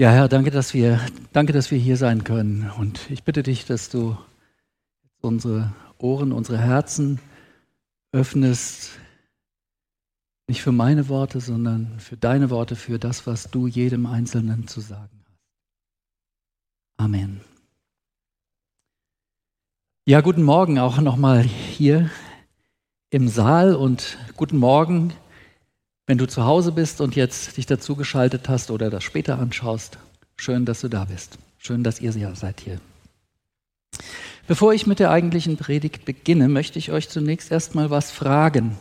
Ja, Herr, danke, dass wir, danke, dass wir hier sein können. Und ich bitte dich, dass du unsere Ohren, unsere Herzen öffnest, nicht für meine Worte, sondern für deine Worte, für das, was du jedem Einzelnen zu sagen hast. Amen. Ja, guten Morgen auch nochmal hier im Saal und guten Morgen wenn du zu Hause bist und jetzt dich dazugeschaltet hast oder das später anschaust, schön, dass du da bist. Schön, dass ihr seid hier. Bevor ich mit der eigentlichen Predigt beginne, möchte ich euch zunächst erstmal was fragen.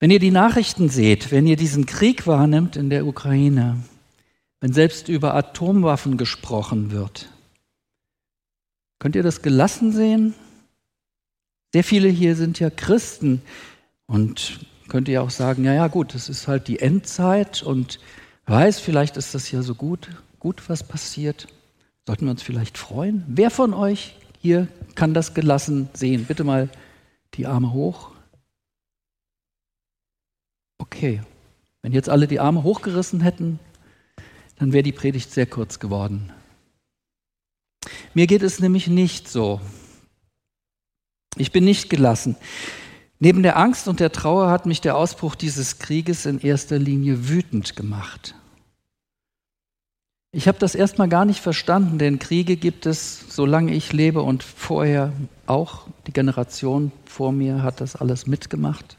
Wenn ihr die Nachrichten seht, wenn ihr diesen Krieg wahrnimmt in der Ukraine, wenn selbst über Atomwaffen gesprochen wird, könnt ihr das gelassen sehen? Sehr viele hier sind ja Christen und könnte ja auch sagen, ja, ja, gut, es ist halt die Endzeit und weiß, vielleicht ist das ja so gut, gut, was passiert. Sollten wir uns vielleicht freuen? Wer von euch hier kann das gelassen sehen? Bitte mal die Arme hoch. Okay, wenn jetzt alle die Arme hochgerissen hätten, dann wäre die Predigt sehr kurz geworden. Mir geht es nämlich nicht so. Ich bin nicht gelassen. Neben der Angst und der Trauer hat mich der Ausbruch dieses Krieges in erster Linie wütend gemacht. Ich habe das erstmal gar nicht verstanden, denn Kriege gibt es, solange ich lebe und vorher auch. Die Generation vor mir hat das alles mitgemacht.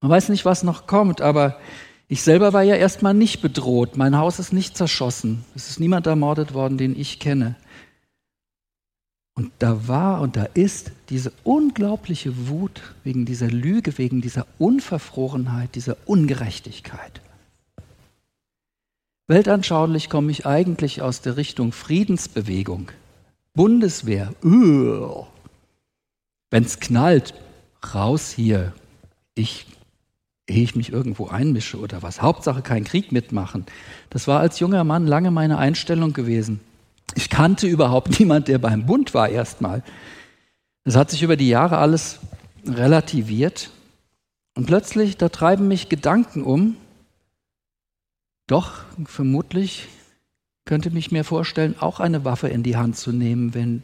Man weiß nicht, was noch kommt, aber ich selber war ja erstmal nicht bedroht. Mein Haus ist nicht zerschossen. Es ist niemand ermordet worden, den ich kenne. Und da war und da ist diese unglaubliche Wut wegen dieser Lüge, wegen dieser Unverfrorenheit, dieser Ungerechtigkeit. Weltanschaulich komme ich eigentlich aus der Richtung Friedensbewegung, Bundeswehr. Wenn es knallt, raus hier. Ich, ehe ich mich irgendwo einmische oder was. Hauptsache kein Krieg mitmachen. Das war als junger Mann lange meine Einstellung gewesen. Ich kannte überhaupt niemand, der beim Bund war erstmal. Das hat sich über die Jahre alles relativiert. Und plötzlich, da treiben mich Gedanken um. Doch, vermutlich könnte mich mir vorstellen, auch eine Waffe in die Hand zu nehmen, wenn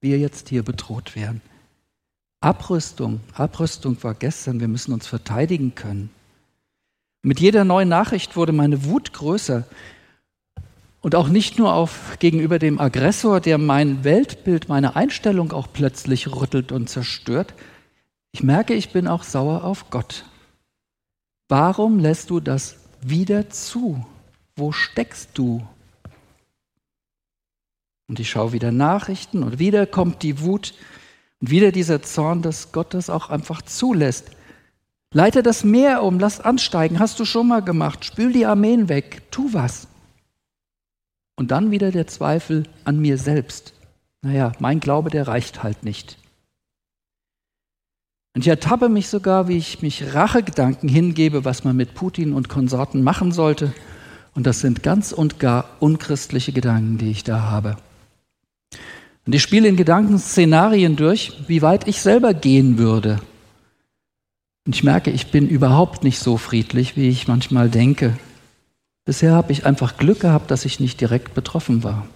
wir jetzt hier bedroht wären. Abrüstung, Abrüstung war gestern, wir müssen uns verteidigen können. Mit jeder neuen Nachricht wurde meine Wut größer. Und auch nicht nur auf, gegenüber dem Aggressor, der mein Weltbild, meine Einstellung auch plötzlich rüttelt und zerstört. Ich merke, ich bin auch sauer auf Gott. Warum lässt du das wieder zu? Wo steckst du? Und ich schaue wieder Nachrichten und wieder kommt die Wut und wieder dieser Zorn, dass Gott das auch einfach zulässt. Leite das Meer um, lass ansteigen, hast du schon mal gemacht, spül die Armeen weg, tu was. Und dann wieder der Zweifel an mir selbst. Naja, mein Glaube, der reicht halt nicht. Und ich ertappe mich sogar, wie ich mich Rachegedanken hingebe, was man mit Putin und Konsorten machen sollte. Und das sind ganz und gar unchristliche Gedanken, die ich da habe. Und ich spiele in Gedanken Szenarien durch, wie weit ich selber gehen würde. Und ich merke, ich bin überhaupt nicht so friedlich, wie ich manchmal denke. Bisher habe ich einfach Glück gehabt, dass ich nicht direkt betroffen war.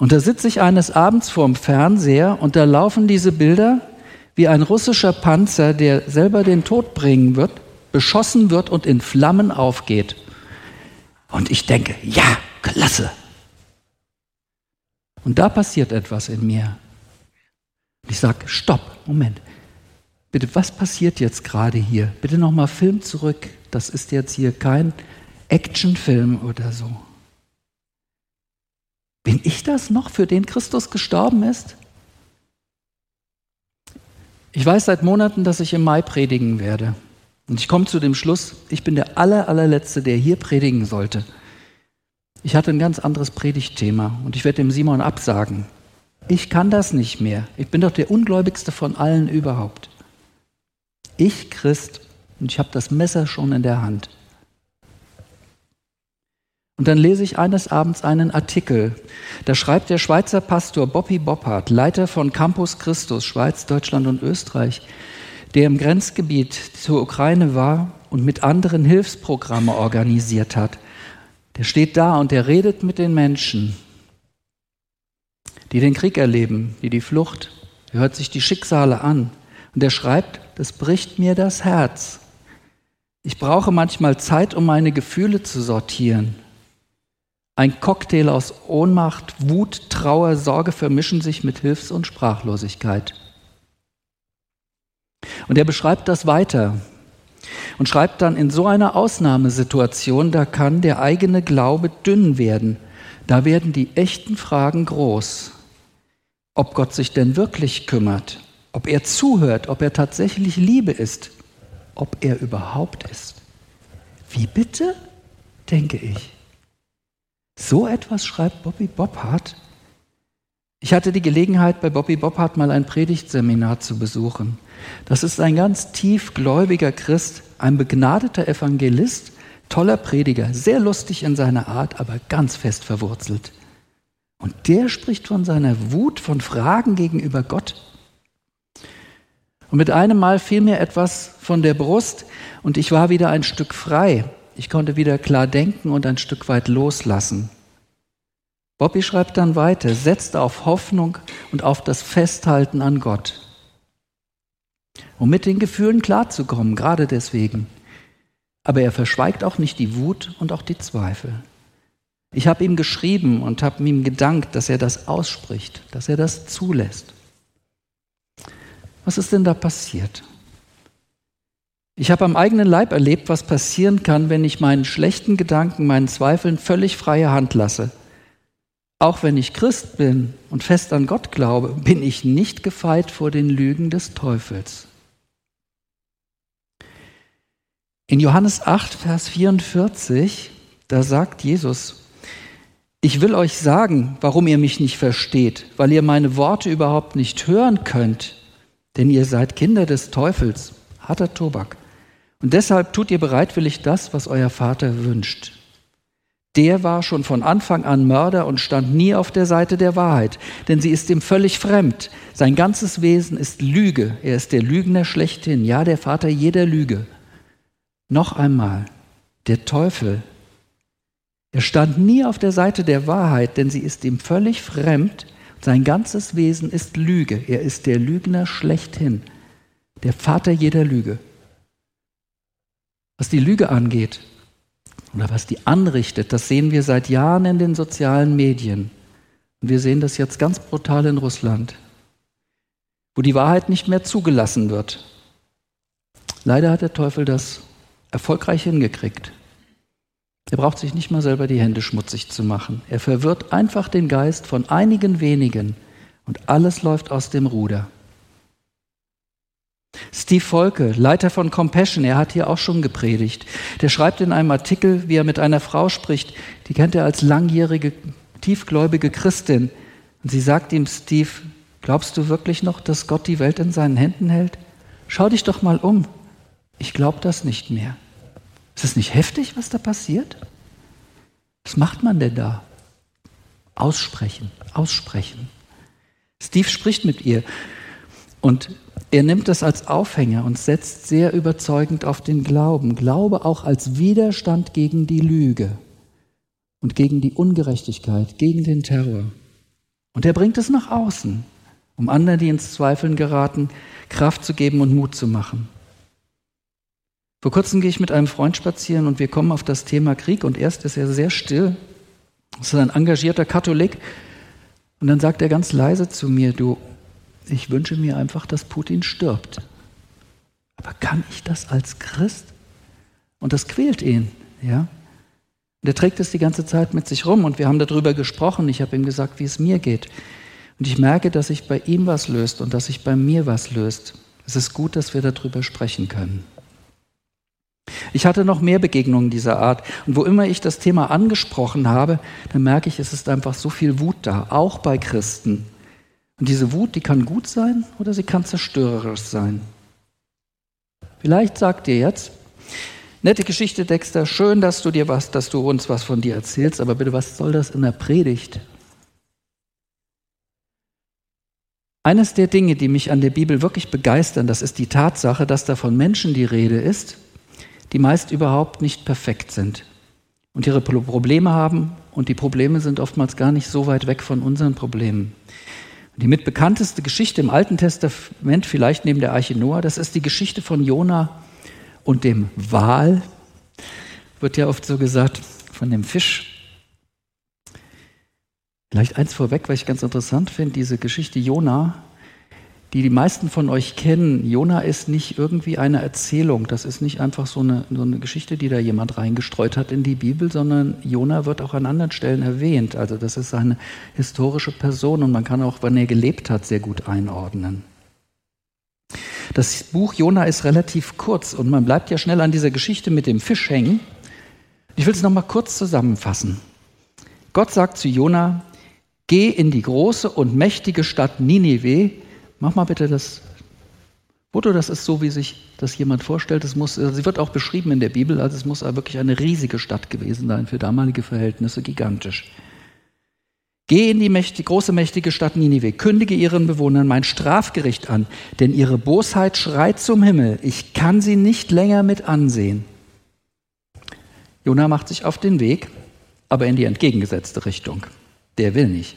Und da sitze ich eines Abends vorm Fernseher und da laufen diese Bilder, wie ein russischer Panzer, der selber den Tod bringen wird, beschossen wird und in Flammen aufgeht. Und ich denke, ja, klasse. Und da passiert etwas in mir. Ich sage, stopp, Moment. Bitte, was passiert jetzt gerade hier? Bitte nochmal Film zurück. Das ist jetzt hier kein Actionfilm oder so. Bin ich das noch, für den Christus gestorben ist? Ich weiß seit Monaten, dass ich im Mai predigen werde. Und ich komme zu dem Schluss, ich bin der aller, allerletzte, der hier predigen sollte. Ich hatte ein ganz anderes Predigtthema und ich werde dem Simon absagen. Ich kann das nicht mehr. Ich bin doch der ungläubigste von allen überhaupt. Ich Christ und ich habe das Messer schon in der Hand. Und dann lese ich eines Abends einen Artikel. Da schreibt der Schweizer Pastor Bobby Boppard, Leiter von Campus Christus, Schweiz, Deutschland und Österreich, der im Grenzgebiet zur Ukraine war und mit anderen Hilfsprogramme organisiert hat. Der steht da und der redet mit den Menschen, die den Krieg erleben, die die Flucht. Er hört sich die Schicksale an und er schreibt, das bricht mir das Herz. Ich brauche manchmal Zeit, um meine Gefühle zu sortieren. Ein Cocktail aus Ohnmacht, Wut, Trauer, Sorge vermischen sich mit Hilfs- und Sprachlosigkeit. Und er beschreibt das weiter und schreibt dann, in so einer Ausnahmesituation, da kann der eigene Glaube dünn werden. Da werden die echten Fragen groß. Ob Gott sich denn wirklich kümmert, ob er zuhört, ob er tatsächlich Liebe ist, ob er überhaupt ist. Wie bitte? denke ich. So etwas schreibt Bobby Boppard. Ich hatte die Gelegenheit, bei Bobby Boppard mal ein Predigtseminar zu besuchen. Das ist ein ganz tiefgläubiger Christ, ein begnadeter Evangelist, toller Prediger, sehr lustig in seiner Art, aber ganz fest verwurzelt. Und der spricht von seiner Wut, von Fragen gegenüber Gott. Und mit einem Mal fiel mir etwas von der Brust und ich war wieder ein Stück frei. Ich konnte wieder klar denken und ein Stück weit loslassen. Bobby schreibt dann weiter, setzt auf Hoffnung und auf das Festhalten an Gott. Um mit den Gefühlen klarzukommen, gerade deswegen. Aber er verschweigt auch nicht die Wut und auch die Zweifel. Ich habe ihm geschrieben und habe ihm gedankt, dass er das ausspricht, dass er das zulässt. Was ist denn da passiert? Ich habe am eigenen Leib erlebt, was passieren kann, wenn ich meinen schlechten Gedanken, meinen Zweifeln völlig freie Hand lasse. Auch wenn ich Christ bin und fest an Gott glaube, bin ich nicht gefeit vor den Lügen des Teufels. In Johannes 8, Vers 44, da sagt Jesus, ich will euch sagen, warum ihr mich nicht versteht, weil ihr meine Worte überhaupt nicht hören könnt, denn ihr seid Kinder des Teufels, harter Tobak. Und deshalb tut ihr bereitwillig das, was euer Vater wünscht. Der war schon von Anfang an Mörder und stand nie auf der Seite der Wahrheit, denn sie ist ihm völlig fremd. Sein ganzes Wesen ist Lüge. Er ist der Lügner schlechthin, ja der Vater jeder Lüge. Noch einmal, der Teufel. Er stand nie auf der Seite der Wahrheit, denn sie ist ihm völlig fremd. Sein ganzes Wesen ist Lüge. Er ist der Lügner schlechthin, der Vater jeder Lüge. Was die Lüge angeht oder was die anrichtet, das sehen wir seit Jahren in den sozialen Medien. Und wir sehen das jetzt ganz brutal in Russland, wo die Wahrheit nicht mehr zugelassen wird. Leider hat der Teufel das erfolgreich hingekriegt. Er braucht sich nicht mal selber die Hände schmutzig zu machen. Er verwirrt einfach den Geist von einigen wenigen und alles läuft aus dem Ruder. Steve Volke, Leiter von Compassion, er hat hier auch schon gepredigt. Der schreibt in einem Artikel, wie er mit einer Frau spricht, die kennt er als langjährige, tiefgläubige Christin. Und sie sagt ihm, Steve, glaubst du wirklich noch, dass Gott die Welt in seinen Händen hält? Schau dich doch mal um. Ich glaube das nicht mehr. Ist es nicht heftig, was da passiert? Was macht man denn da? Aussprechen, aussprechen. Steve spricht mit ihr und er nimmt das als Aufhänger und setzt sehr überzeugend auf den Glauben. Glaube auch als Widerstand gegen die Lüge und gegen die Ungerechtigkeit, gegen den Terror. Und er bringt es nach außen, um anderen, die ins Zweifeln geraten, Kraft zu geben und Mut zu machen. Vor kurzem gehe ich mit einem Freund spazieren und wir kommen auf das Thema Krieg und erst ist er sehr still. Das ist ein engagierter Katholik. Und dann sagt er ganz leise zu mir, du, ich wünsche mir einfach, dass Putin stirbt. Aber kann ich das als Christ? Und das quält ihn, ja. Und er trägt es die ganze Zeit mit sich rum und wir haben darüber gesprochen. Ich habe ihm gesagt, wie es mir geht. Und ich merke, dass sich bei ihm was löst und dass sich bei mir was löst. Es ist gut, dass wir darüber sprechen können. Ich hatte noch mehr Begegnungen dieser Art. Und wo immer ich das Thema angesprochen habe, dann merke ich, es ist einfach so viel Wut da, auch bei Christen. Und diese Wut, die kann gut sein oder sie kann zerstörerisch sein. Vielleicht sagt ihr jetzt, nette Geschichte, Dexter, schön, dass du dir was, dass du uns was von dir erzählst, aber bitte, was soll das in der Predigt? Eines der Dinge, die mich an der Bibel wirklich begeistern, das ist die Tatsache, dass da von Menschen die Rede ist, die meist überhaupt nicht perfekt sind und ihre Probleme haben und die Probleme sind oftmals gar nicht so weit weg von unseren Problemen. Die mitbekannteste Geschichte im Alten Testament, vielleicht neben der Arche Noah, das ist die Geschichte von Jona und dem Wal. Wird ja oft so gesagt, von dem Fisch. Vielleicht eins vorweg, weil ich ganz interessant finde, diese Geschichte Jona die die meisten von euch kennen, Jona ist nicht irgendwie eine Erzählung. Das ist nicht einfach so eine, so eine, Geschichte, die da jemand reingestreut hat in die Bibel, sondern Jona wird auch an anderen Stellen erwähnt. Also das ist eine historische Person und man kann auch, wann er gelebt hat, sehr gut einordnen. Das Buch Jona ist relativ kurz und man bleibt ja schnell an dieser Geschichte mit dem Fisch hängen. Ich will es nochmal kurz zusammenfassen. Gott sagt zu Jona, geh in die große und mächtige Stadt Ninive, Mach mal bitte das Foto, das ist so, wie sich das jemand vorstellt. Es muss, sie wird auch beschrieben in der Bibel, also es muss wirklich eine riesige Stadt gewesen sein, für damalige Verhältnisse gigantisch. Geh in die mächtige, große, mächtige Stadt Ninive, kündige ihren Bewohnern mein Strafgericht an, denn ihre Bosheit schreit zum Himmel. Ich kann sie nicht länger mit ansehen. Jona macht sich auf den Weg, aber in die entgegengesetzte Richtung. Der will nicht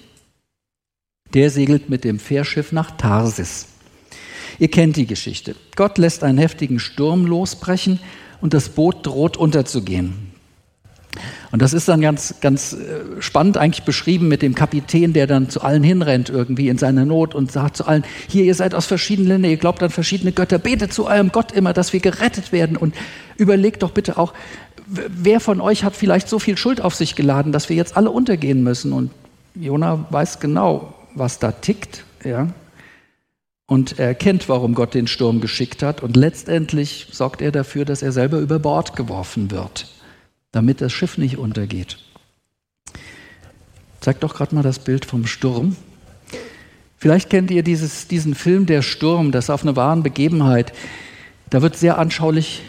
der segelt mit dem Fährschiff nach Tarsis. Ihr kennt die Geschichte. Gott lässt einen heftigen Sturm losbrechen und das Boot droht unterzugehen. Und das ist dann ganz, ganz äh, spannend eigentlich beschrieben mit dem Kapitän, der dann zu allen hinrennt irgendwie in seiner Not und sagt zu allen, hier, ihr seid aus verschiedenen Ländern, ihr glaubt an verschiedene Götter, betet zu eurem Gott immer, dass wir gerettet werden und überlegt doch bitte auch, wer von euch hat vielleicht so viel Schuld auf sich geladen, dass wir jetzt alle untergehen müssen. Und Jona weiß genau, was da tickt, ja, und er erkennt, warum Gott den Sturm geschickt hat. Und letztendlich sorgt er dafür, dass er selber über Bord geworfen wird, damit das Schiff nicht untergeht. Zeig doch gerade mal das Bild vom Sturm. Vielleicht kennt ihr dieses, diesen Film Der Sturm, das auf eine wahren Begebenheit. Da wird sehr anschaulich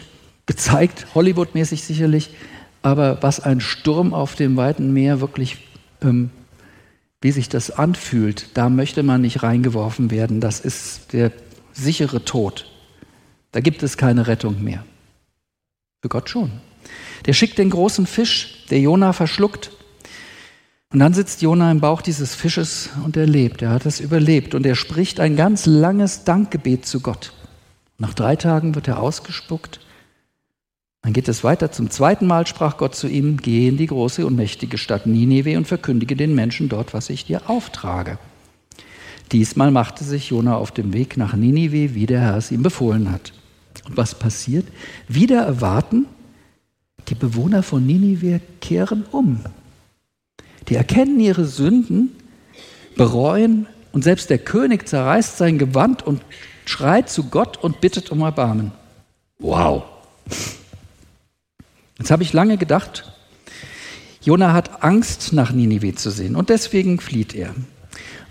gezeigt, Hollywood-mäßig sicherlich, aber was ein Sturm auf dem weiten Meer wirklich ähm, wie sich das anfühlt, da möchte man nicht reingeworfen werden. Das ist der sichere Tod. Da gibt es keine Rettung mehr. Für Gott schon. Der schickt den großen Fisch, der Jona verschluckt. Und dann sitzt Jona im Bauch dieses Fisches und er lebt. Er hat es überlebt und er spricht ein ganz langes Dankgebet zu Gott. Nach drei Tagen wird er ausgespuckt dann geht es weiter. Zum zweiten Mal sprach Gott zu ihm, geh in die große und mächtige Stadt Ninive und verkündige den Menschen dort, was ich dir auftrage. Diesmal machte sich Jona auf dem Weg nach Ninive, wie der Herr es ihm befohlen hat. Und was passiert? Wieder erwarten, die Bewohner von Ninive kehren um. Die erkennen ihre Sünden, bereuen und selbst der König zerreißt sein Gewand und schreit zu Gott und bittet um Erbarmen. Wow. Jetzt habe ich lange gedacht, Jona hat Angst, nach Ninive zu sehen und deswegen flieht er.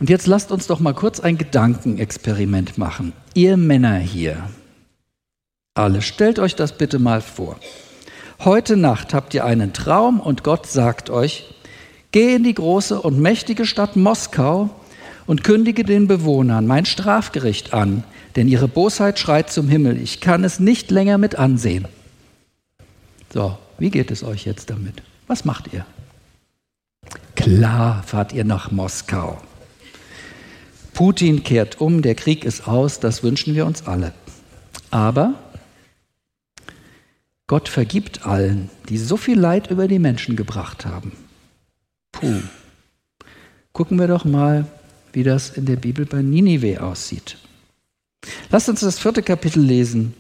Und jetzt lasst uns doch mal kurz ein Gedankenexperiment machen. Ihr Männer hier, alle, stellt euch das bitte mal vor. Heute Nacht habt ihr einen Traum und Gott sagt euch, geh in die große und mächtige Stadt Moskau und kündige den Bewohnern mein Strafgericht an, denn ihre Bosheit schreit zum Himmel, ich kann es nicht länger mit ansehen. So, wie geht es euch jetzt damit? Was macht ihr? Klar fahrt ihr nach Moskau. Putin kehrt um, der Krieg ist aus, das wünschen wir uns alle. Aber Gott vergibt allen, die so viel Leid über die Menschen gebracht haben. Puh. Gucken wir doch mal, wie das in der Bibel bei Ninive aussieht. Lasst uns das vierte Kapitel lesen,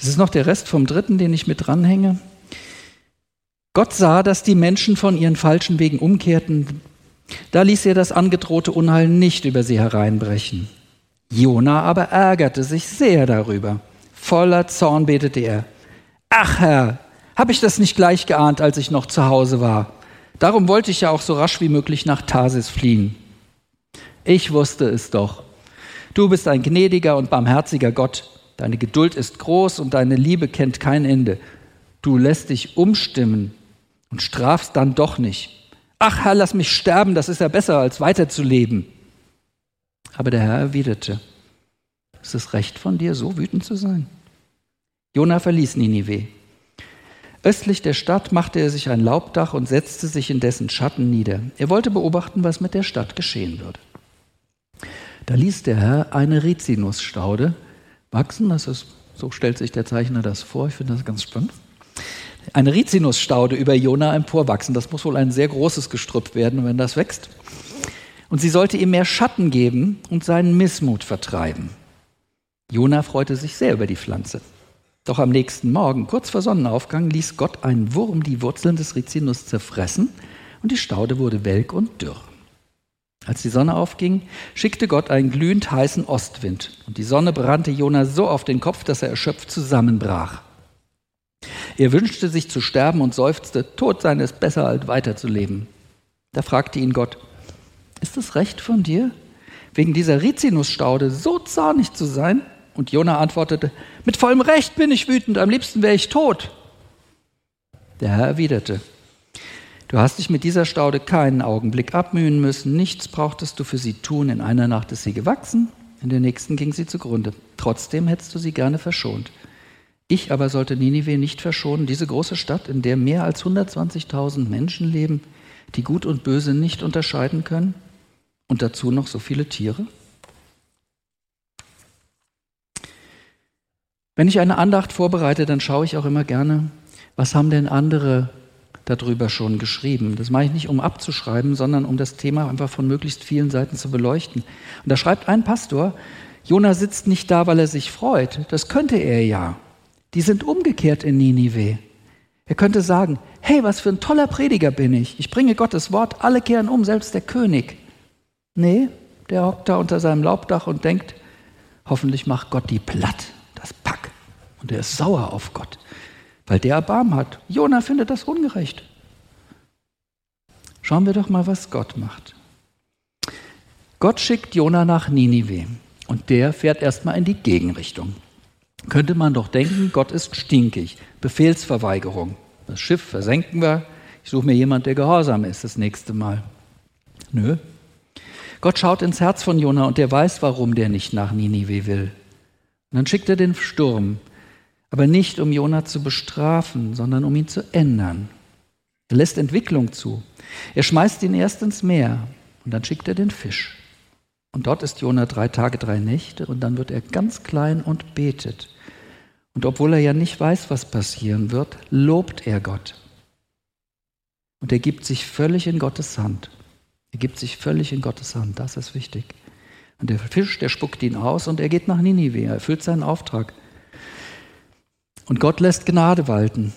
es ist noch der Rest vom dritten, den ich mit dranhänge. Gott sah, dass die Menschen von ihren falschen Wegen umkehrten. Da ließ er das angedrohte Unheil nicht über sie hereinbrechen. Jona aber ärgerte sich sehr darüber. Voller Zorn betete er. Ach Herr, habe ich das nicht gleich geahnt, als ich noch zu Hause war? Darum wollte ich ja auch so rasch wie möglich nach Tarsis fliehen. Ich wusste es doch. Du bist ein gnädiger und barmherziger Gott, Deine Geduld ist groß und deine Liebe kennt kein Ende. Du lässt dich umstimmen und strafst dann doch nicht. Ach Herr, lass mich sterben, das ist ja besser, als weiterzuleben. Aber der Herr erwiderte, ist es recht von dir, so wütend zu sein? Jona verließ Ninive. Östlich der Stadt machte er sich ein Laubdach und setzte sich in dessen Schatten nieder. Er wollte beobachten, was mit der Stadt geschehen würde. Da ließ der Herr eine Rizinusstaude wachsen. Das ist, so stellt sich der Zeichner das vor. Ich finde das ganz spannend. Eine Rizinusstaude über Jona emporwachsen. Das muss wohl ein sehr großes Gestrüpp werden, wenn das wächst. Und sie sollte ihm mehr Schatten geben und seinen Missmut vertreiben. Jona freute sich sehr über die Pflanze. Doch am nächsten Morgen, kurz vor Sonnenaufgang, ließ Gott einen Wurm die Wurzeln des Rizinus zerfressen und die Staude wurde welk und dürr. Als die Sonne aufging, schickte Gott einen glühend heißen Ostwind und die Sonne brannte Jona so auf den Kopf, dass er erschöpft zusammenbrach. Er wünschte sich zu sterben und seufzte, tot sein ist besser als weiterzuleben. Da fragte ihn Gott, ist es recht von dir, wegen dieser Rizinusstaude so zornig zu sein? Und Jona antwortete, mit vollem Recht bin ich wütend, am liebsten wäre ich tot. Der Herr erwiderte, du hast dich mit dieser Staude keinen Augenblick abmühen müssen, nichts brauchtest du für sie tun, in einer Nacht ist sie gewachsen, in der nächsten ging sie zugrunde. Trotzdem hättest du sie gerne verschont. Ich aber sollte Ninive nicht verschonen, diese große Stadt, in der mehr als 120.000 Menschen leben, die Gut und Böse nicht unterscheiden können und dazu noch so viele Tiere? Wenn ich eine Andacht vorbereite, dann schaue ich auch immer gerne, was haben denn andere darüber schon geschrieben. Das mache ich nicht, um abzuschreiben, sondern um das Thema einfach von möglichst vielen Seiten zu beleuchten. Und da schreibt ein Pastor, Jona sitzt nicht da, weil er sich freut. Das könnte er ja. Die sind umgekehrt in Ninive. Er könnte sagen, hey, was für ein toller Prediger bin ich. Ich bringe Gottes Wort, alle kehren um, selbst der König. Nee, der hockt da unter seinem Laubdach und denkt, hoffentlich macht Gott die platt das Pack. Und er ist sauer auf Gott, weil der Erbarmen hat. Jona findet das ungerecht. Schauen wir doch mal, was Gott macht. Gott schickt Jona nach Ninive und der fährt erstmal in die Gegenrichtung. Könnte man doch denken, Gott ist stinkig. Befehlsverweigerung. Das Schiff versenken wir. Ich suche mir jemand, der gehorsam ist das nächste Mal. Nö. Gott schaut ins Herz von Jona und der weiß, warum der nicht nach Ninive will. Und dann schickt er den Sturm, aber nicht um Jona zu bestrafen, sondern um ihn zu ändern. Er lässt Entwicklung zu. Er schmeißt ihn erst ins Meer und dann schickt er den Fisch. Und dort ist Jona drei Tage, drei Nächte und dann wird er ganz klein und betet. Und obwohl er ja nicht weiß, was passieren wird, lobt er Gott. Und er gibt sich völlig in Gottes Hand. Er gibt sich völlig in Gottes Hand, das ist wichtig. Und der Fisch, der spuckt ihn aus und er geht nach Ninive, er erfüllt seinen Auftrag. Und Gott lässt Gnade walten.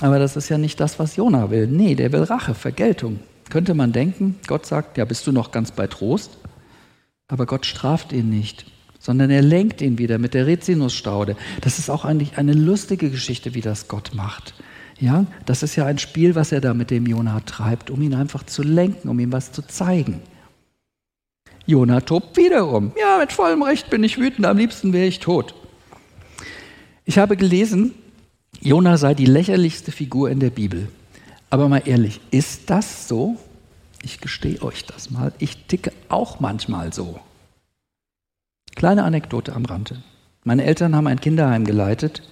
Aber das ist ja nicht das, was Jona will. Nee, der will Rache, Vergeltung. Könnte man denken, Gott sagt, ja, bist du noch ganz bei Trost? Aber Gott straft ihn nicht, sondern er lenkt ihn wieder mit der Rizinusstaude. Das ist auch eigentlich eine lustige Geschichte, wie das Gott macht. Ja, das ist ja ein Spiel, was er da mit dem Jona treibt, um ihn einfach zu lenken, um ihm was zu zeigen. Jona tobt wiederum. Ja, mit vollem Recht bin ich wütend, am liebsten wäre ich tot. Ich habe gelesen, Jona sei die lächerlichste Figur in der Bibel. Aber mal ehrlich, ist das so? Ich gestehe euch das mal. Ich ticke auch manchmal so. Kleine Anekdote am Rande. Meine Eltern haben ein Kinderheim geleitet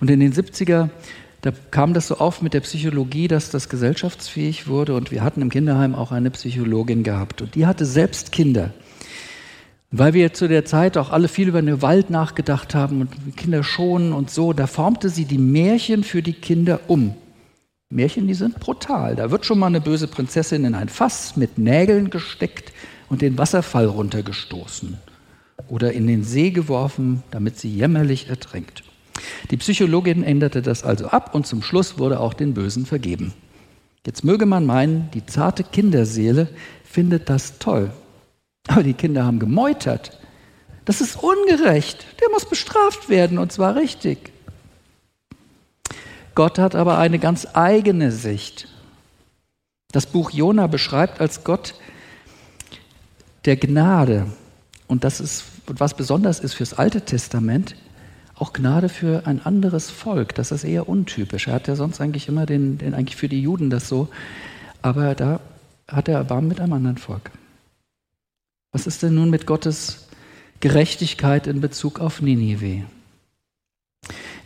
und in den 70er da kam das so auf mit der Psychologie, dass das gesellschaftsfähig wurde und wir hatten im Kinderheim auch eine Psychologin gehabt und die hatte selbst Kinder. Weil wir zu der Zeit auch alle viel über den Wald nachgedacht haben und Kinder schonen und so, da formte sie die Märchen für die Kinder um. Märchen, die sind brutal. Da wird schon mal eine böse Prinzessin in ein Fass mit Nägeln gesteckt und den Wasserfall runtergestoßen oder in den See geworfen, damit sie jämmerlich ertränkt. Die Psychologin änderte das also ab und zum Schluss wurde auch den Bösen vergeben. Jetzt möge man meinen, die zarte Kinderseele findet das toll. Aber die Kinder haben gemeutert. Das ist ungerecht. Der muss bestraft werden und zwar richtig. Gott hat aber eine ganz eigene Sicht. Das Buch Jona beschreibt als Gott der Gnade. Und das ist, was besonders ist fürs Alte Testament, auch Gnade für ein anderes Volk. Das ist eher untypisch. Er hat ja sonst eigentlich immer den, den eigentlich für die Juden das so, aber da hat er Erbarmen mit einem anderen Volk. Was ist denn nun mit Gottes Gerechtigkeit in Bezug auf Ninive?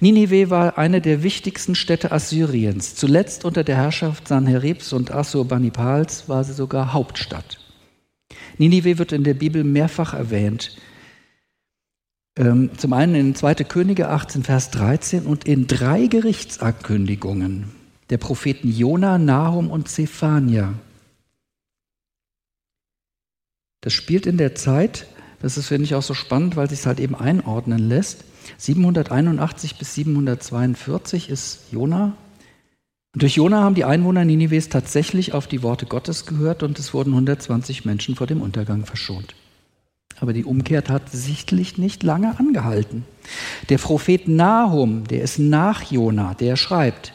Ninive war eine der wichtigsten Städte Assyriens. Zuletzt unter der Herrschaft Sanheribs und Assurbanipals war sie sogar Hauptstadt. Ninive wird in der Bibel mehrfach erwähnt. Ähm, zum einen in 2. Könige 18, Vers 13 und in drei Gerichtsankündigungen der Propheten Jona, Nahum und Zephania. Das spielt in der Zeit, das ist, finde ich, auch so spannend, weil sich es halt eben einordnen lässt. 781 bis 742 ist Jona. Und durch Jona haben die Einwohner Ninives tatsächlich auf die Worte Gottes gehört und es wurden 120 Menschen vor dem Untergang verschont. Aber die Umkehr hat sichtlich nicht lange angehalten. Der Prophet Nahum, der ist nach Jona, der schreibt,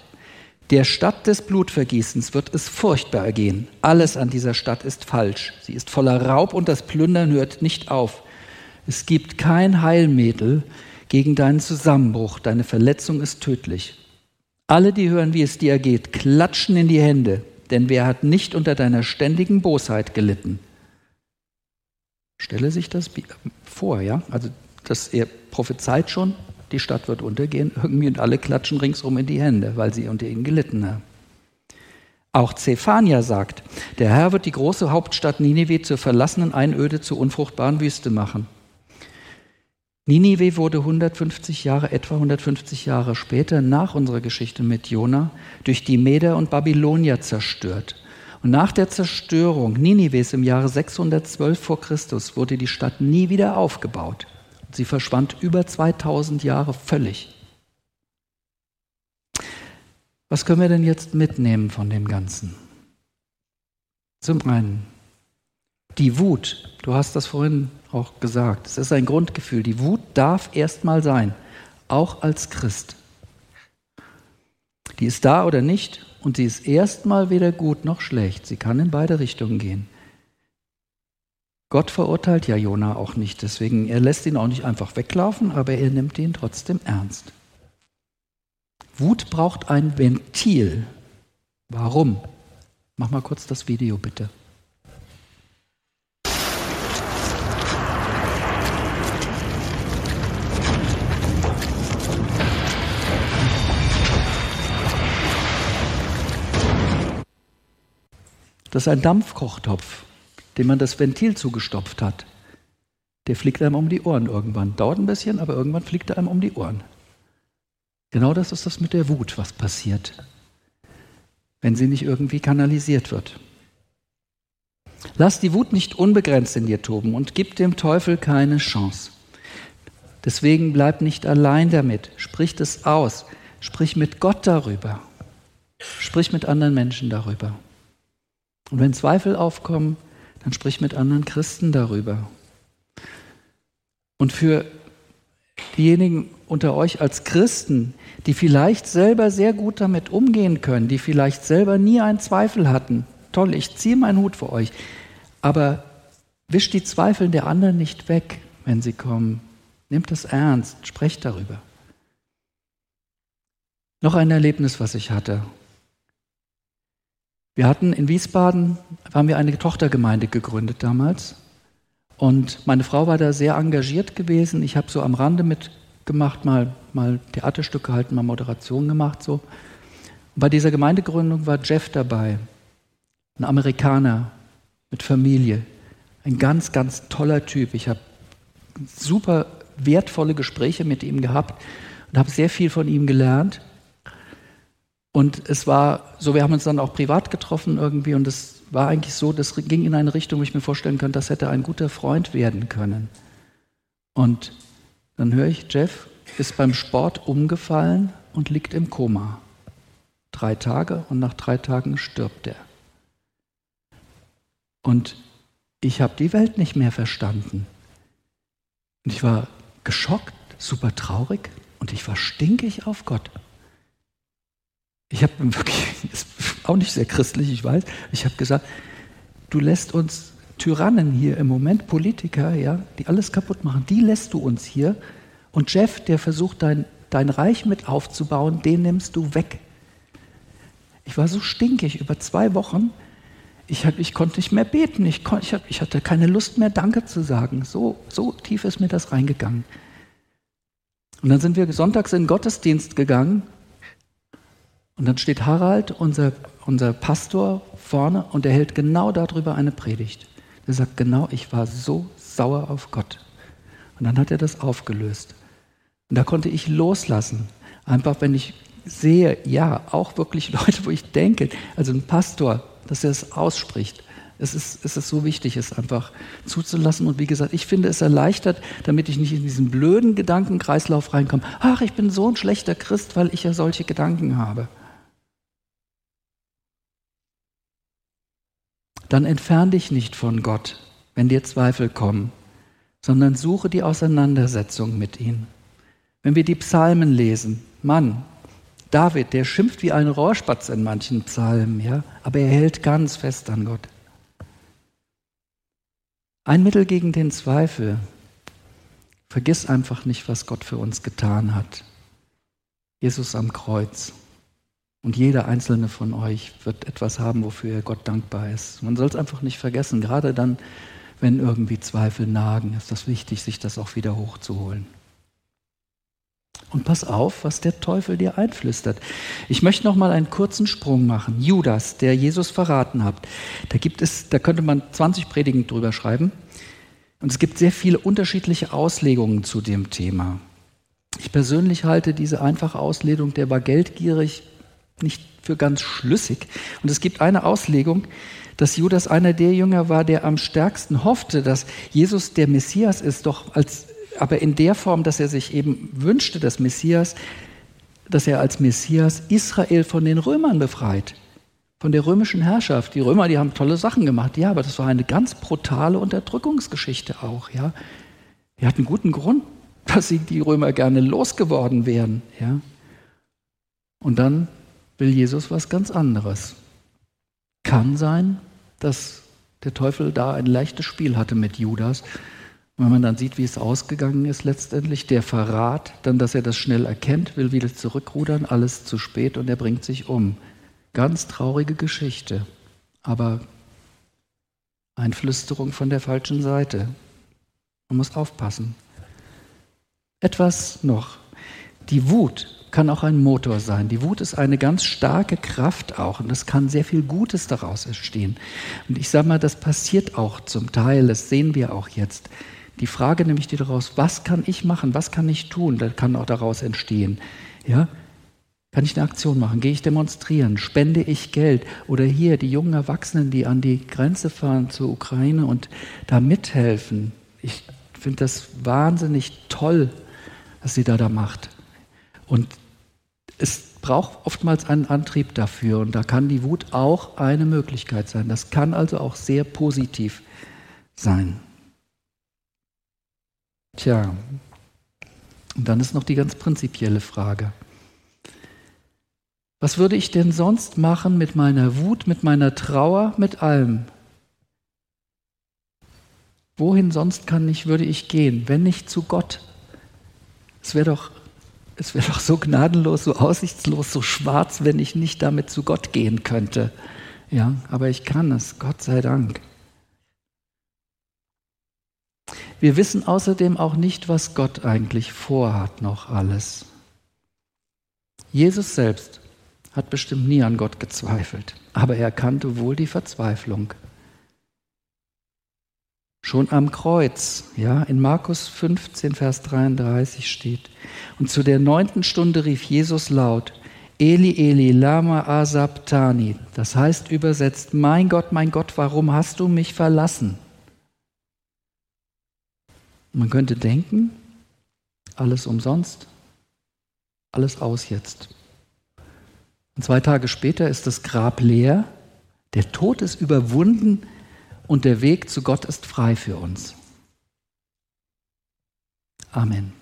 der Stadt des Blutvergießens wird es furchtbar ergehen. Alles an dieser Stadt ist falsch. Sie ist voller Raub und das Plündern hört nicht auf. Es gibt kein Heilmittel gegen deinen Zusammenbruch. Deine Verletzung ist tödlich. Alle, die hören, wie es dir geht, klatschen in die Hände, denn wer hat nicht unter deiner ständigen Bosheit gelitten? Stelle sich das vor, ja? Also, dass er prophezeit schon, die Stadt wird untergehen, irgendwie und alle klatschen ringsum in die Hände, weil sie unter ihnen gelitten haben. Auch Zephania sagt, der Herr wird die große Hauptstadt Ninive zur verlassenen Einöde, zur unfruchtbaren Wüste machen. Ninive wurde 150 Jahre, etwa 150 Jahre später, nach unserer Geschichte mit Jona, durch die Meder und Babylonier zerstört. Und nach der Zerstörung Ninives im Jahre 612 vor Christus wurde die Stadt nie wieder aufgebaut. Sie verschwand über 2000 Jahre völlig. Was können wir denn jetzt mitnehmen von dem Ganzen? Zum einen, die Wut, du hast das vorhin auch gesagt, es ist ein Grundgefühl, die Wut darf erstmal sein, auch als Christ. Die ist da oder nicht und sie ist erstmal weder gut noch schlecht, sie kann in beide Richtungen gehen. Gott verurteilt ja Jona auch nicht, deswegen er lässt ihn auch nicht einfach weglaufen, aber er nimmt ihn trotzdem ernst. Wut braucht ein Ventil. Warum? Mach mal kurz das Video bitte. Das ist ein Dampfkochtopf dem man das Ventil zugestopft hat, der fliegt einem um die Ohren irgendwann. Dauert ein bisschen, aber irgendwann fliegt er einem um die Ohren. Genau das ist das mit der Wut, was passiert, wenn sie nicht irgendwie kanalisiert wird. Lass die Wut nicht unbegrenzt in dir toben und gib dem Teufel keine Chance. Deswegen bleib nicht allein damit. Sprich es aus. Sprich mit Gott darüber. Sprich mit anderen Menschen darüber. Und wenn Zweifel aufkommen, dann sprich mit anderen Christen darüber. Und für diejenigen unter euch als Christen, die vielleicht selber sehr gut damit umgehen können, die vielleicht selber nie einen Zweifel hatten, toll, ich ziehe meinen Hut für euch, aber wischt die Zweifel der anderen nicht weg, wenn sie kommen. Nehmt das ernst, sprecht darüber. Noch ein Erlebnis, was ich hatte. Wir hatten in Wiesbaden, haben wir eine Tochtergemeinde gegründet damals. Und meine Frau war da sehr engagiert gewesen. Ich habe so am Rande mitgemacht, mal, mal Theaterstück gehalten, mal Moderation gemacht. So. Und bei dieser Gemeindegründung war Jeff dabei, ein Amerikaner mit Familie. Ein ganz, ganz toller Typ. Ich habe super wertvolle Gespräche mit ihm gehabt und habe sehr viel von ihm gelernt. Und es war so, wir haben uns dann auch privat getroffen irgendwie und es war eigentlich so, das ging in eine Richtung, wo ich mir vorstellen könnte, das hätte ein guter Freund werden können. Und dann höre ich, Jeff ist beim Sport umgefallen und liegt im Koma. Drei Tage und nach drei Tagen stirbt er. Und ich habe die Welt nicht mehr verstanden. Und ich war geschockt, super traurig und ich war stinkig auf Gott. Ich habe wirklich, ist auch nicht sehr christlich, ich weiß, ich habe gesagt, du lässt uns Tyrannen hier im Moment, Politiker, ja, die alles kaputt machen, die lässt du uns hier. Und Jeff, der versucht, dein, dein Reich mit aufzubauen, den nimmst du weg. Ich war so stinkig über zwei Wochen. Ich, hab, ich konnte nicht mehr beten. Ich, kon, ich, hab, ich hatte keine Lust mehr, Danke zu sagen. So, so tief ist mir das reingegangen. Und dann sind wir sonntags in den Gottesdienst gegangen und dann steht Harald, unser, unser Pastor, vorne und er hält genau darüber eine Predigt. Er sagt genau, ich war so sauer auf Gott. Und dann hat er das aufgelöst. Und da konnte ich loslassen. Einfach, wenn ich sehe, ja, auch wirklich Leute, wo ich denke, also ein Pastor, dass er es ausspricht. Es ist, es ist so wichtig, es einfach zuzulassen. Und wie gesagt, ich finde es erleichtert, damit ich nicht in diesen blöden Gedankenkreislauf reinkomme. Ach, ich bin so ein schlechter Christ, weil ich ja solche Gedanken habe. Dann entferne dich nicht von Gott, wenn dir Zweifel kommen, sondern suche die Auseinandersetzung mit ihm. Wenn wir die Psalmen lesen, Mann, David, der schimpft wie ein Rohrspatz in manchen Psalmen, ja, aber er hält ganz fest an Gott. Ein Mittel gegen den Zweifel. Vergiss einfach nicht, was Gott für uns getan hat. Jesus am Kreuz. Und jeder einzelne von euch wird etwas haben, wofür er Gott dankbar ist. Man soll es einfach nicht vergessen. Gerade dann, wenn irgendwie Zweifel nagen, ist das wichtig, sich das auch wieder hochzuholen. Und pass auf, was der Teufel dir einflüstert. Ich möchte noch mal einen kurzen Sprung machen. Judas, der Jesus verraten hat. Da gibt es, da könnte man 20 Predigen drüber schreiben. Und es gibt sehr viele unterschiedliche Auslegungen zu dem Thema. Ich persönlich halte diese einfache Auslegung, der war geldgierig, nicht für ganz schlüssig. Und es gibt eine Auslegung, dass Judas einer der Jünger war, der am stärksten hoffte, dass Jesus der Messias ist, doch als aber in der Form, dass er sich eben wünschte, dass Messias, dass er als Messias Israel von den Römern befreit, von der römischen Herrschaft. Die Römer, die haben tolle Sachen gemacht, ja, aber das war eine ganz brutale Unterdrückungsgeschichte auch, ja. Die hatten guten Grund, dass sie die Römer gerne losgeworden wären, ja. Und dann will Jesus was ganz anderes. Kann sein, dass der Teufel da ein leichtes Spiel hatte mit Judas wenn man dann sieht, wie es ausgegangen ist letztendlich, der Verrat, dann, dass er das schnell erkennt, will wieder zurückrudern, alles zu spät und er bringt sich um. Ganz traurige Geschichte, aber Einflüsterung von der falschen Seite. Man muss aufpassen. Etwas noch. Die Wut kann auch ein Motor sein. Die Wut ist eine ganz starke Kraft auch und es kann sehr viel Gutes daraus entstehen. Und ich sage mal, das passiert auch zum Teil, das sehen wir auch jetzt. Die Frage nämlich die daraus, was kann ich machen, was kann ich tun, das kann auch daraus entstehen. Ja? Kann ich eine Aktion machen? Gehe ich demonstrieren? Spende ich Geld? Oder hier die jungen Erwachsenen, die an die Grenze fahren zur Ukraine und da mithelfen. Ich finde das wahnsinnig toll, was sie da da macht. Und es braucht oftmals einen Antrieb dafür und da kann die Wut auch eine Möglichkeit sein. Das kann also auch sehr positiv sein. Tja, und dann ist noch die ganz prinzipielle Frage. Was würde ich denn sonst machen mit meiner Wut, mit meiner Trauer, mit allem? Wohin sonst kann ich, würde ich gehen, wenn nicht zu Gott? Es wäre doch, es wäre doch so gnadenlos, so aussichtslos, so schwarz, wenn ich nicht damit zu Gott gehen könnte. Ja, aber ich kann es, Gott sei Dank. Wir wissen außerdem auch nicht, was Gott eigentlich vorhat noch alles. Jesus selbst hat bestimmt nie an Gott gezweifelt, aber er kannte wohl die Verzweiflung. Schon am Kreuz, ja, in Markus 15, Vers 33 steht, und zu der neunten Stunde rief Jesus laut, Eli, Eli, lama asabtani, das heißt übersetzt, mein Gott, mein Gott, warum hast du mich verlassen? Man könnte denken, alles umsonst, alles aus jetzt. Und zwei Tage später ist das Grab leer, der Tod ist überwunden und der Weg zu Gott ist frei für uns. Amen.